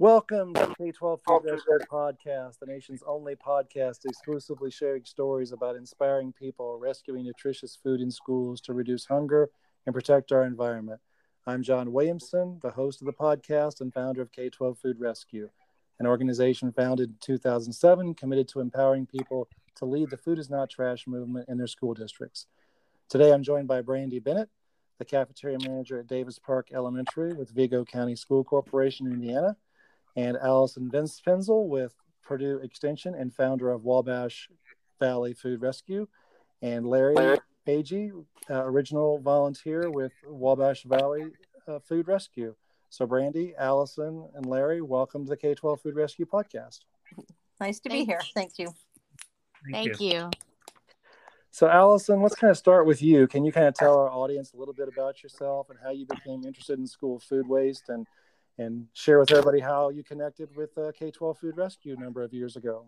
Welcome to K 12 Food Rescue Podcast, the nation's only podcast exclusively sharing stories about inspiring people rescuing nutritious food in schools to reduce hunger and protect our environment. I'm John Williamson, the host of the podcast and founder of K 12 Food Rescue, an organization founded in 2007 committed to empowering people to lead the Food is Not Trash movement in their school districts. Today I'm joined by Brandy Bennett, the cafeteria manager at Davis Park Elementary with Vigo County School Corporation, Indiana and Allison Vince Finzel with Purdue Extension and founder of Wabash Valley Food Rescue, and Larry Agee, uh, original volunteer with Wabash Valley uh, Food Rescue. So, Brandy, Allison, and Larry, welcome to the K 12 Food Rescue Podcast. Nice to be here. Thank you. Thank, Thank you. you. So, Allison, let's kind of start with you. Can you kind of tell our audience a little bit about yourself and how you became interested in school food waste and and share with everybody how you connected with uh, K 12 Food Rescue a number of years ago.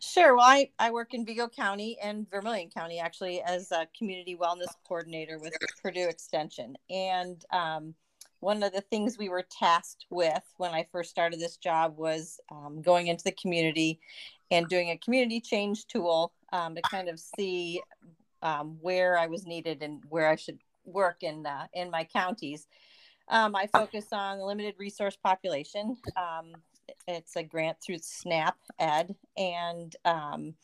Sure. Well, I, I work in Vigo County and Vermillion County actually as a community wellness coordinator with Purdue Extension. And um, one of the things we were tasked with when I first started this job was um, going into the community and doing a community change tool um, to kind of see um, where I was needed and where I should work in uh, in my counties. Um, I focus on the limited resource population. Um, it's a grant through SNAP Ed, and um,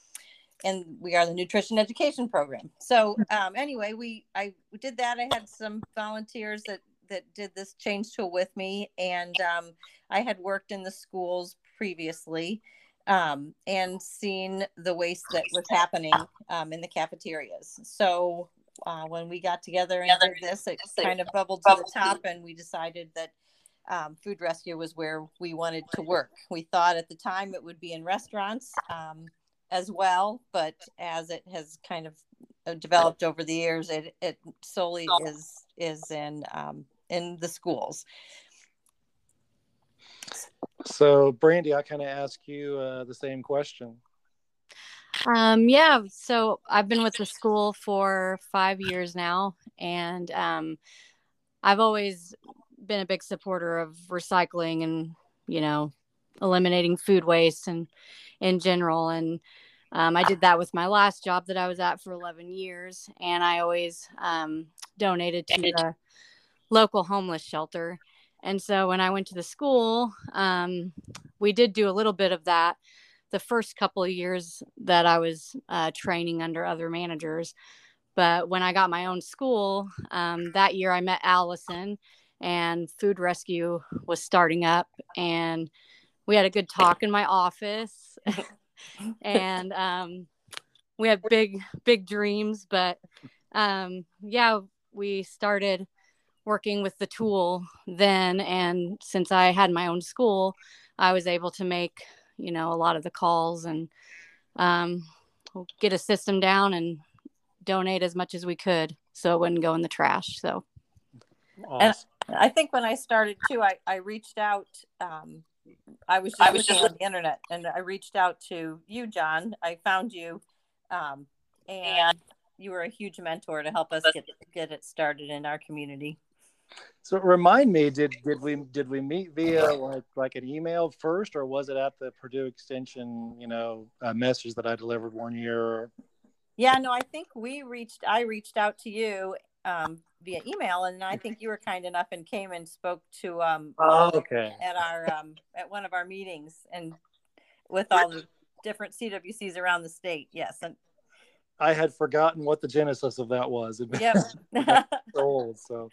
and we are the nutrition education program. So um, anyway, we I did that. I had some volunteers that that did this change tool with me, and um, I had worked in the schools previously um, and seen the waste that was happening um, in the cafeterias. So uh, when we got together and did this, it kind of bubbled to the top, and we decided that um, food rescue was where we wanted to work. We thought at the time it would be in restaurants um, as well, but as it has kind of uh, developed over the years, it, it solely is is in um, in the schools. So, Brandy, I kind of ask you uh, the same question. Um, yeah, so I've been with the school for five years now, and um, I've always been a big supporter of recycling and you know eliminating food waste and in general. And um, I did that with my last job that I was at for 11 years, and I always um, donated to the local homeless shelter. And so when I went to the school, um, we did do a little bit of that the first couple of years that I was uh, training under other managers. But when I got my own school, um, that year I met Allison, and Food Rescue was starting up, and we had a good talk in my office, and um, we had big, big dreams. But um, yeah, we started working with the tool then, and since I had my own school, I was able to make you know a lot of the calls and um, we'll get a system down and donate as much as we could so it wouldn't go in the trash so awesome. and i think when i started too i, I reached out um, i was just I was just... on the internet and i reached out to you john i found you um, and you were a huge mentor to help us get, get it started in our community so remind me, did did we did we meet via like like an email first, or was it at the Purdue Extension, you know, uh, message that I delivered one year? Yeah, no, I think we reached. I reached out to you um, via email, and I think you were kind enough and came and spoke to um, oh, okay at our um, at one of our meetings and with all the different CWCs around the state. Yes, and I had forgotten what the genesis of that was. Yep. old, so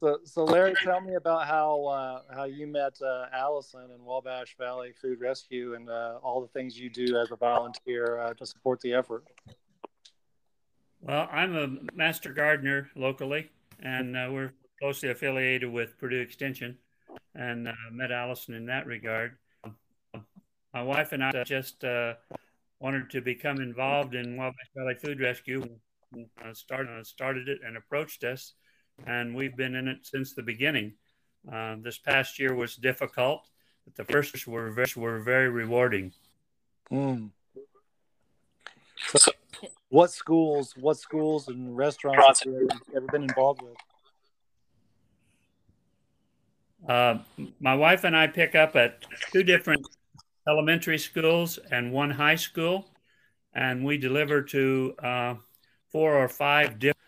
so, so Larry, tell me about how uh, how you met uh, Allison in Wabash Valley Food Rescue and uh, all the things you do as a volunteer uh, to support the effort. Well, I'm a master gardener locally, and uh, we're closely affiliated with Purdue Extension, and uh, met Allison in that regard. My wife and I just wanted to become involved in Wabash Valley Food Rescue. started started it and approached us and we've been in it since the beginning. Uh, this past year was difficult, but the first were very, were very rewarding. Mm. So, what schools, what schools and restaurants have you ever been involved with? Uh, my wife and I pick up at two different elementary schools and one high school, and we deliver to uh, four or five different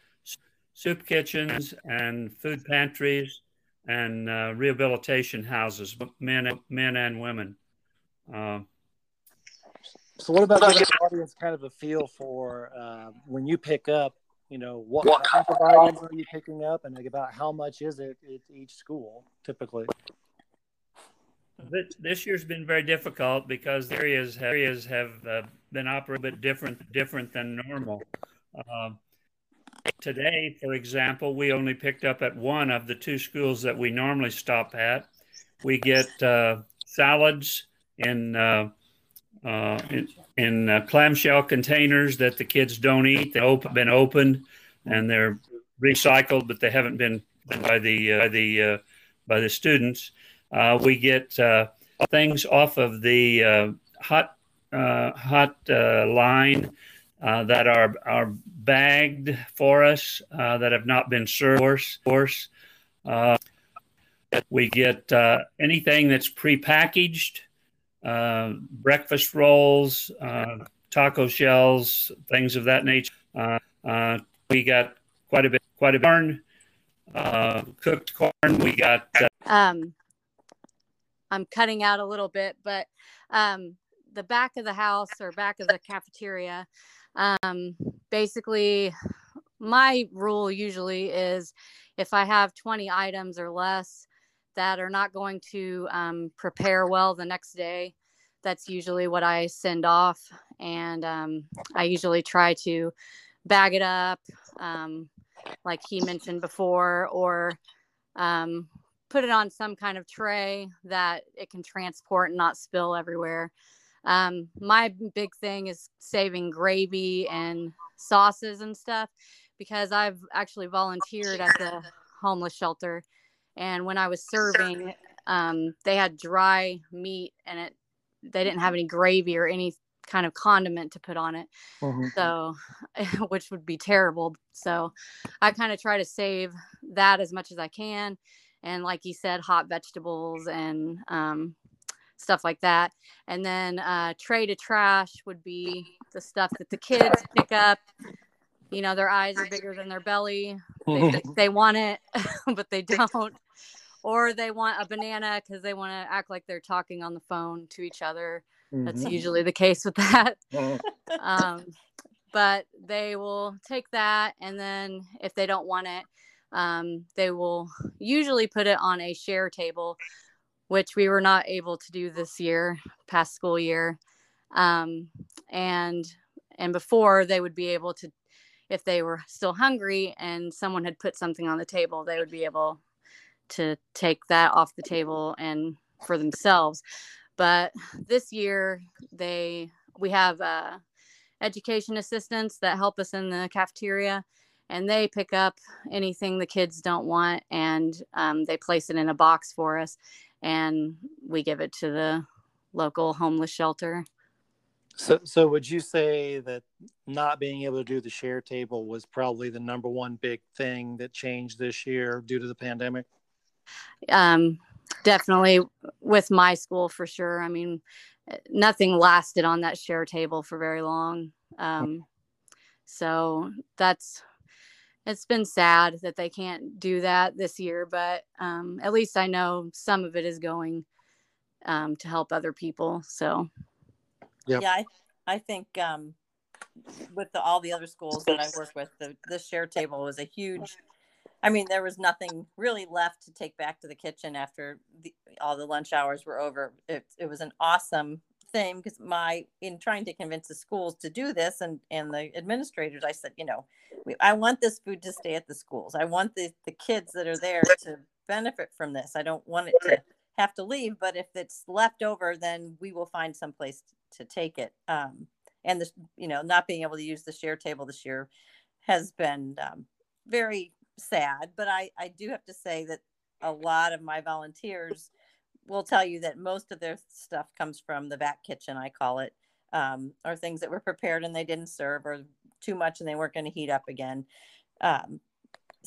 soup kitchens and food pantries and uh, rehabilitation houses, men, men and women. Uh, so, what about giving the audience kind of a feel for uh, when you pick up? You know, what, what kinds of items are you picking up, and like about how much is it at each school typically? This year's been very difficult because areas areas have uh, been operating a bit different different than normal. Today, for example, we only picked up at one of the two schools that we normally stop at. We get uh, salads in uh, uh, in, in uh, clamshell containers that the kids don't eat. They've op- been opened and they're recycled, but they haven't been by the uh, by the uh, by the students. We get things off of the hot hot line that are are bagged for us that have not been served. Course, we get anything that's prepackaged uh, breakfast rolls, uh, taco shells, things of that nature. Uh, uh we got quite a bit, quite a bit corn, uh, cooked corn. We got. Uh, um, I'm cutting out a little bit, but um, the back of the house or back of the cafeteria, um, basically, my rule usually is if I have 20 items or less, that are not going to um, prepare well the next day. That's usually what I send off. And um, I usually try to bag it up, um, like he mentioned before, or um, put it on some kind of tray that it can transport and not spill everywhere. Um, my big thing is saving gravy and sauces and stuff because I've actually volunteered at the homeless shelter and when I was serving, um, they had dry meat and it they didn't have any gravy or any kind of condiment to put on it. Mm-hmm. So, which would be terrible. So, I kind of try to save that as much as I can. And like you said, hot vegetables and um, stuff like that. And then uh, tray to trash would be the stuff that the kids pick up. You know their eyes are bigger than their belly. They, they want it but they don't. Or they want a banana because they want to act like they're talking on the phone to each other. Mm-hmm. that's usually the case with that. Um, but they will take that and then if they don't want it um, they will usually put it on a share table which we were not able to do this year past school year um, and and before they would be able to if they were still hungry and someone had put something on the table, they would be able to take that off the table and for themselves. But this year, they we have uh, education assistants that help us in the cafeteria, and they pick up anything the kids don't want and um, they place it in a box for us, and we give it to the local homeless shelter. So, so would you say that not being able to do the share table was probably the number one big thing that changed this year due to the pandemic? Um, definitely with my school for sure. I mean, nothing lasted on that share table for very long. Um, so that's it's been sad that they can't do that this year, but um, at least I know some of it is going um, to help other people. So Yep. Yeah, I, I think um, with the, all the other schools that I work with, the, the share table was a huge. I mean, there was nothing really left to take back to the kitchen after the, all the lunch hours were over. It, it was an awesome thing because my in trying to convince the schools to do this and and the administrators, I said, you know, we, I want this food to stay at the schools. I want the the kids that are there to benefit from this. I don't want it to have to leave, but if it's left over, then we will find some place to take it. Um, and this, you know, not being able to use the share table this year has been um, very sad. But I, I do have to say that a lot of my volunteers will tell you that most of their stuff comes from the back kitchen, I call it, um, or things that were prepared and they didn't serve, or too much and they weren't going to heat up again. Um,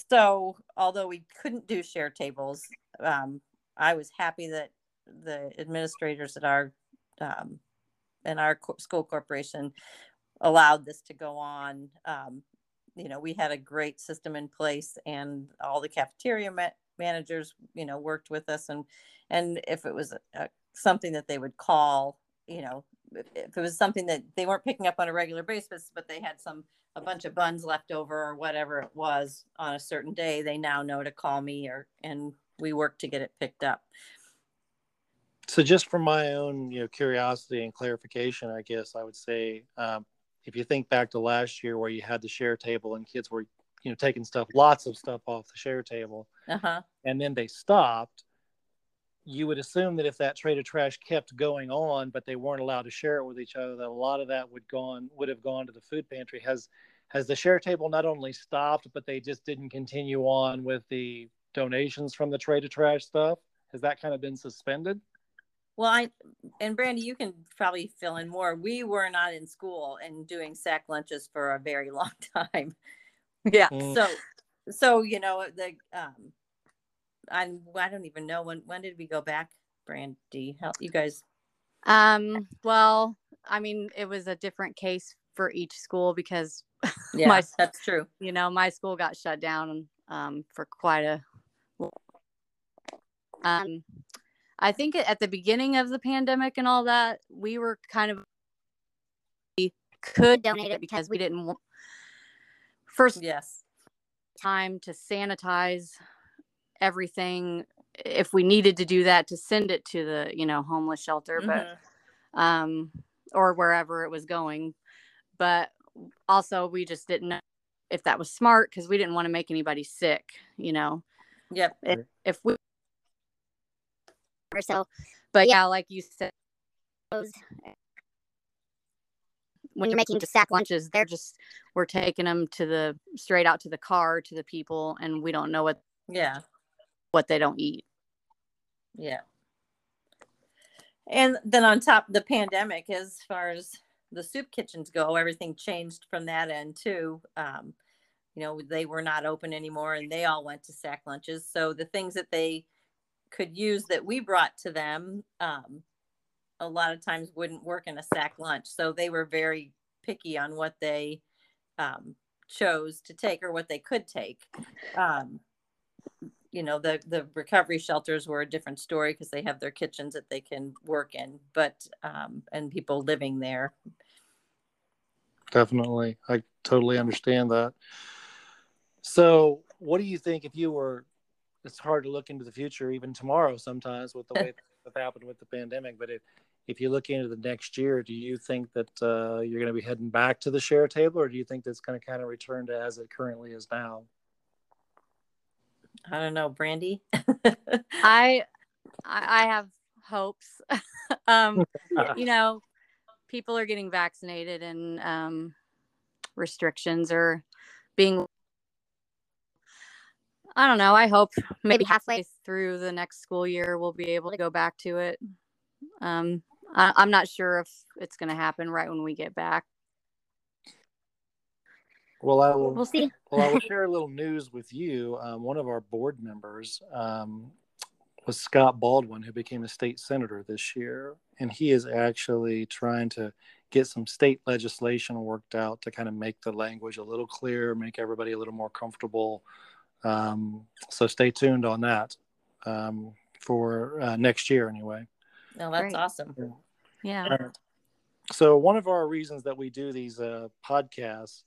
so, although we couldn't do share tables, um, I was happy that the administrators at our um, and our school corporation allowed this to go on. Um, you know, we had a great system in place, and all the cafeteria ma- managers, you know, worked with us, and and if it was a, a, something that they would call, you know, if, if it was something that they weren't picking up on a regular basis, but they had some a bunch of buns left over or whatever it was on a certain day, they now know to call me or and we work to get it picked up. So, just from my own, you know, curiosity and clarification, I guess I would say, um, if you think back to last year where you had the share table and kids were, you know, taking stuff, lots of stuff off the share table, uh-huh. and then they stopped, you would assume that if that tray to trash kept going on, but they weren't allowed to share it with each other, that a lot of that would gone would have gone to the food pantry. Has has the share table not only stopped, but they just didn't continue on with the donations from the tray to trash stuff? Has that kind of been suspended? Well, I and Brandy, you can probably fill in more. We were not in school and doing sack lunches for a very long time. yeah. Mm. So, so you know the um, I I don't even know when when did we go back, Brandy? Help you guys. Um. Well, I mean, it was a different case for each school because yeah, my, that's true. You know, my school got shut down um for quite a um I think at the beginning of the pandemic and all that, we were kind of we could donate it because we didn't want first yes time to sanitize everything if we needed to do that to send it to the you know homeless shelter mm-hmm. but um or wherever it was going. But also we just didn't know if that was smart because we didn't want to make anybody sick you know? Yep. If, if we so. But yeah, like you said, when you're making just sack lunches, they're just we're taking them to the straight out to the car to the people, and we don't know what yeah what they don't eat. Yeah. And then on top the pandemic, as far as the soup kitchens go, everything changed from that end too. Um, you know, they were not open anymore and they all went to sack lunches. So the things that they could use that we brought to them um, a lot of times wouldn't work in a sack lunch. So they were very picky on what they um, chose to take or what they could take. Um, you know, the the recovery shelters were a different story because they have their kitchens that they can work in, but um, and people living there. Definitely, I totally understand that. So, what do you think if you were it's hard to look into the future even tomorrow sometimes with the way that happened with the pandemic but if if you look into the next year do you think that uh, you're going to be heading back to the share table or do you think that's going to kind of return to as it currently is now i don't know brandy i i have hopes um you know people are getting vaccinated and um restrictions are being I don't know. I hope maybe halfway through the next school year we'll be able to go back to it. Um, I, am not sure if it's going to happen right when we get back. Well, I will. We'll see. well, I will share a little news with you. Um, one of our board members um, was Scott Baldwin, who became a state senator this year, and he is actually trying to get some state legislation worked out to kind of make the language a little clearer, make everybody a little more comfortable um, so stay tuned on that um, for uh, next year, anyway. No, that's Great. awesome. Yeah. Uh, so one of our reasons that we do these uh, podcasts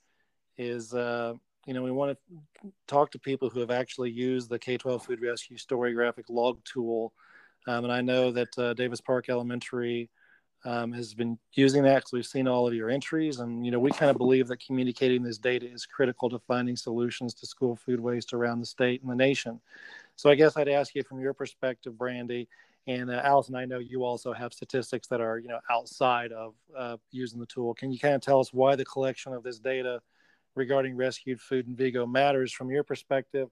is, uh, you know, we want to talk to people who have actually used the K-12 Food Rescue Story Graphic Log Tool. Um, and I know that uh, Davis Park Elementary um, has been using that because we've seen all of your entries. And, you know, we kind of believe that communicating this data is critical to finding solutions to school food waste around the state and the nation. So I guess I'd ask you from your perspective, Brandy, and uh, Allison, I know you also have statistics that are, you know, outside of uh, using the tool. Can you kind of tell us why the collection of this data regarding rescued food in Vigo matters from your perspective?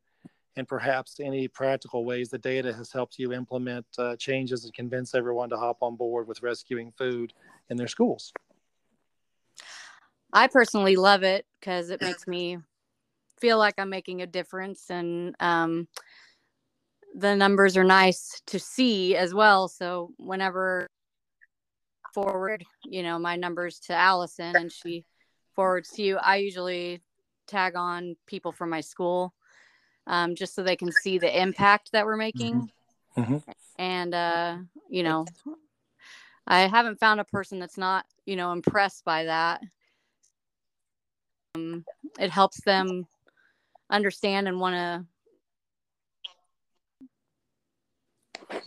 and perhaps any practical ways the data has helped you implement uh, changes and convince everyone to hop on board with rescuing food in their schools. I personally love it because it makes me feel like I'm making a difference. And um, the numbers are nice to see as well. So whenever forward, you know, my numbers to Allison and she forwards to you, I usually tag on people from my school um, just so they can see the impact that we're making. Mm-hmm. Mm-hmm. And, uh, you know, I haven't found a person that's not, you know, impressed by that. Um, it helps them understand and want to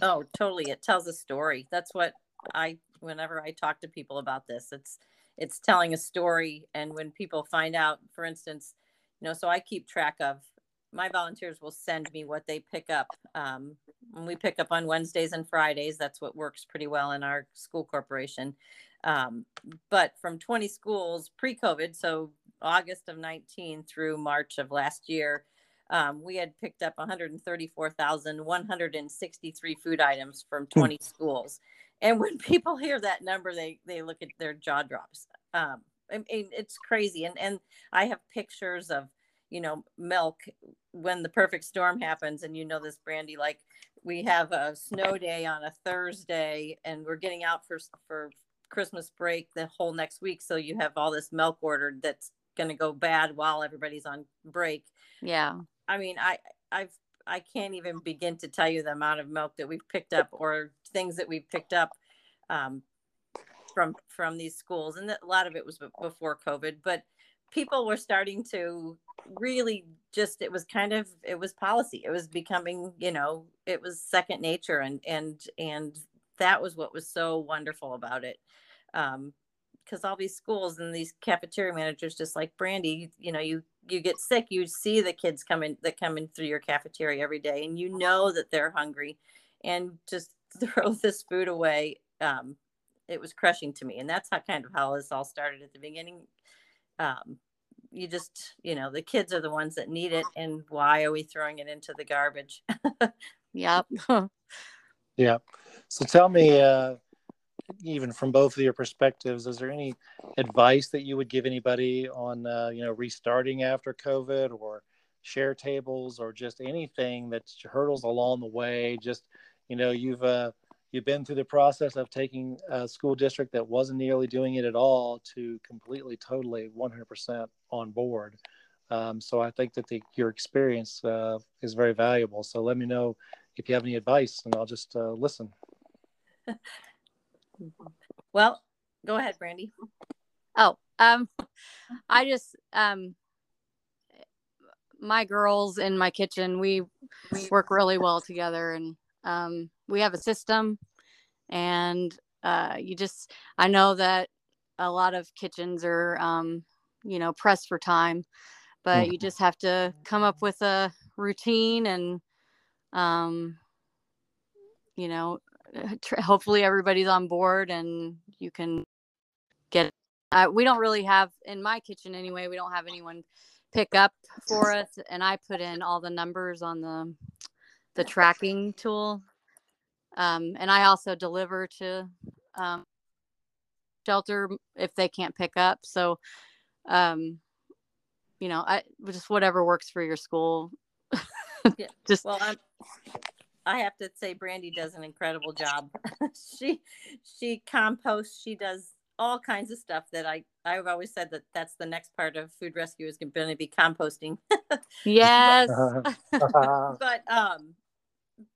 Oh, totally. It tells a story. That's what I whenever I talk to people about this, it's it's telling a story and when people find out, for instance, you know, so I keep track of my volunteers will send me what they pick up. Um, we pick up on Wednesdays and Fridays, that's what works pretty well in our school corporation. Um, but from 20 schools pre COVID, so August of 19 through March of last year, um, we had picked up 134,163 food items from hmm. 20 schools. And when people hear that number, they they look at their jaw drops. Um, I mean, it's crazy. And and I have pictures of you know milk when the perfect storm happens, and you know this, Brandy. Like we have a snow day on a Thursday, and we're getting out for for Christmas break the whole next week. So you have all this milk ordered that's going to go bad while everybody's on break. Yeah. I mean, I I've I can't even begin to tell you the amount of milk that we've picked up or things that we've picked up um, from from these schools, and a lot of it was before COVID. But people were starting to really just it was kind of it was policy. It was becoming you know it was second nature, and and and that was what was so wonderful about it. Um, because all these schools and these cafeteria managers just like brandy you, you, know you you get sick you see the kids coming that come in through your cafeteria every day and you know that they're hungry and just throw this food away um, it was crushing to me and that's how kind of how this all started at the beginning. Um, you just you know the kids are the ones that need it and why are we throwing it into the garbage? Yep. Yeah. So tell me uh even from both of your perspectives, is there any advice that you would give anybody on, uh, you know, restarting after COVID or share tables or just anything that's hurdles along the way? Just, you know, you've, uh, you've been through the process of taking a school district that wasn't nearly doing it at all to completely, totally 100% on board. Um, so I think that the, your experience uh, is very valuable. So let me know if you have any advice and I'll just uh, listen. Well, go ahead, Brandy. Oh, um, I just um, my girls in my kitchen, we work really well together, and um, we have a system, and uh, you just, I know that a lot of kitchens are, um, you know, pressed for time, but you mm-hmm. just have to come up with a routine and, um, you know, hopefully everybody's on board and you can get uh, we don't really have in my kitchen anyway we don't have anyone pick up for us and i put in all the numbers on the the tracking tool um, and i also deliver to um, shelter if they can't pick up so um, you know i just whatever works for your school yeah. just well i'm I have to say Brandy does an incredible job. she she composts, she does all kinds of stuff that I I've always said that that's the next part of food rescue is going to be composting. yes. but um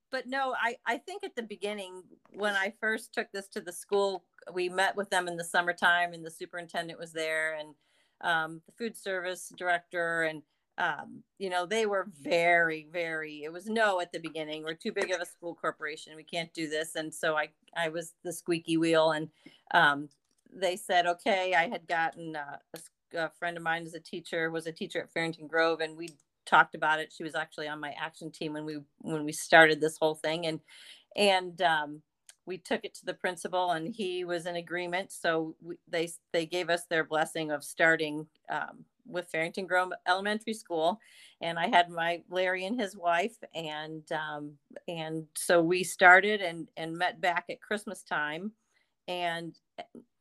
but no, I I think at the beginning when I first took this to the school, we met with them in the summertime and the superintendent was there and um, the food service director and um, you know, they were very, very, it was no at the beginning. We're too big of a school corporation. We can't do this. And so I, I was the squeaky wheel and um, they said, okay, I had gotten uh, a, a friend of mine as a teacher, was a teacher at Farrington Grove. And we talked about it. She was actually on my action team when we, when we started this whole thing. And, and, um, we took it to the principal and he was in agreement. So we, they, they gave us their blessing of starting um, with Farrington Grove Elementary School, and I had my Larry and his wife, and um, and so we started and and met back at Christmas time, and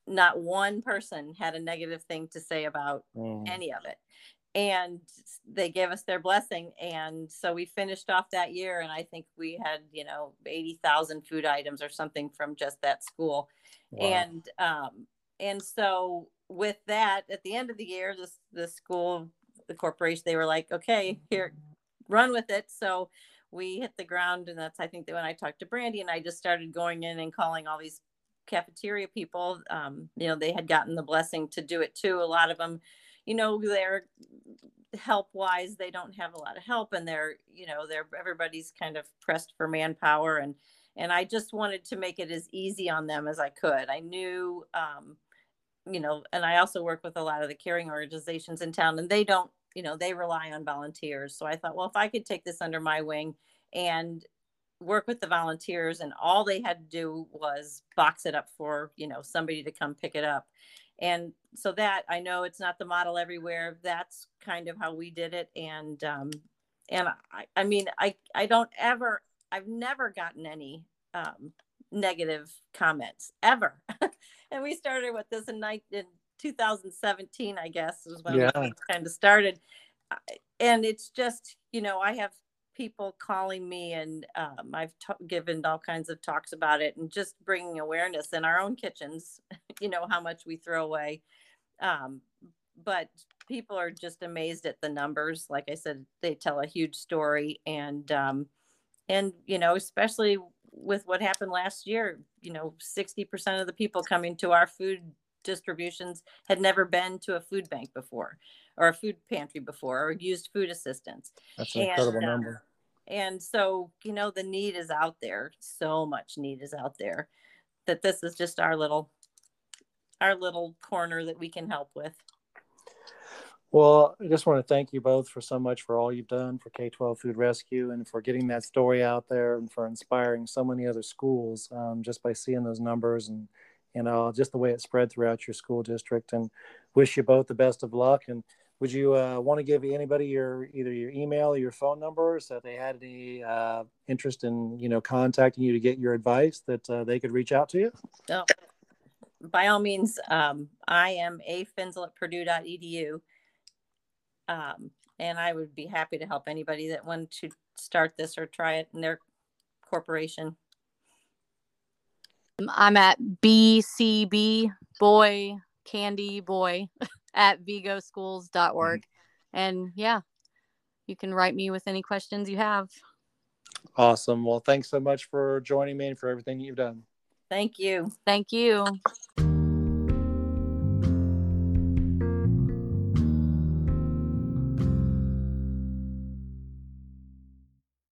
not one person had a negative thing to say about mm. any of it. and they gave us their blessing and so we finished off that year and i think we had you know 80,000 food items or something from just that school wow. and um and so with that at the end of the year this the school the corporation they were like okay here run with it. So we hit the ground and that's i think that when i talked to brandy and i just started going in and calling all these cafeteria people um, you know they had gotten the blessing to do it too. A lot of them you know they're help wise they don't have a lot of help and they're you know they're everybody's kind of pressed for manpower and and i just wanted to make it as easy on them as i could. I knew um, you know and i also work with a lot of the caring organizations in town and they don't you know they rely on volunteers. So i thought well if i could take this under my wing and work with the volunteers and all they had to do was box it up for you know somebody to come pick it up. And so that i know it's not the model everywhere. That's kind of how we did it. And um and i i mean i i don't ever i've never gotten any um negative comments ever. And we started with this in, night, in 2017 i guess is when yeah. we kind of started. And it's just you know i have people calling me and um, i've t- given all kinds of talks about it and just bringing awareness in our own kitchens you know how much we throw away. Um, but people are just amazed at the numbers. Like i said they tell a huge story and um, and you know especially with what happened last year you know 60% of the people coming to our food distributions had never been to a food bank before or a food pantry before or used food assistance. That's an and, incredible uh, number. And so, you know, the need is out there. So much need is out there that this is just our little our little corner that we can help with. Well, I just want to thank you both for so much for all you've done for K 12 Food Rescue and for getting that story out there and for inspiring so many other schools um, just by seeing those numbers and, you know, just the way it spread throughout your school district. And wish you both the best of luck. And would you uh, want to give anybody your either your email or your phone number so if they had any uh, interest in you know contacting you to get your advice that uh, they could reach out to you oh, by all means um, i am a finzel at purdue.edu um, and i would be happy to help anybody that wanted to start this or try it in their corporation i'm at bcb boy candy boy at vigoschools.org. Mm-hmm. And yeah, you can write me with any questions you have. Awesome. Well, thanks so much for joining me and for everything you've done. Thank you. Thank you.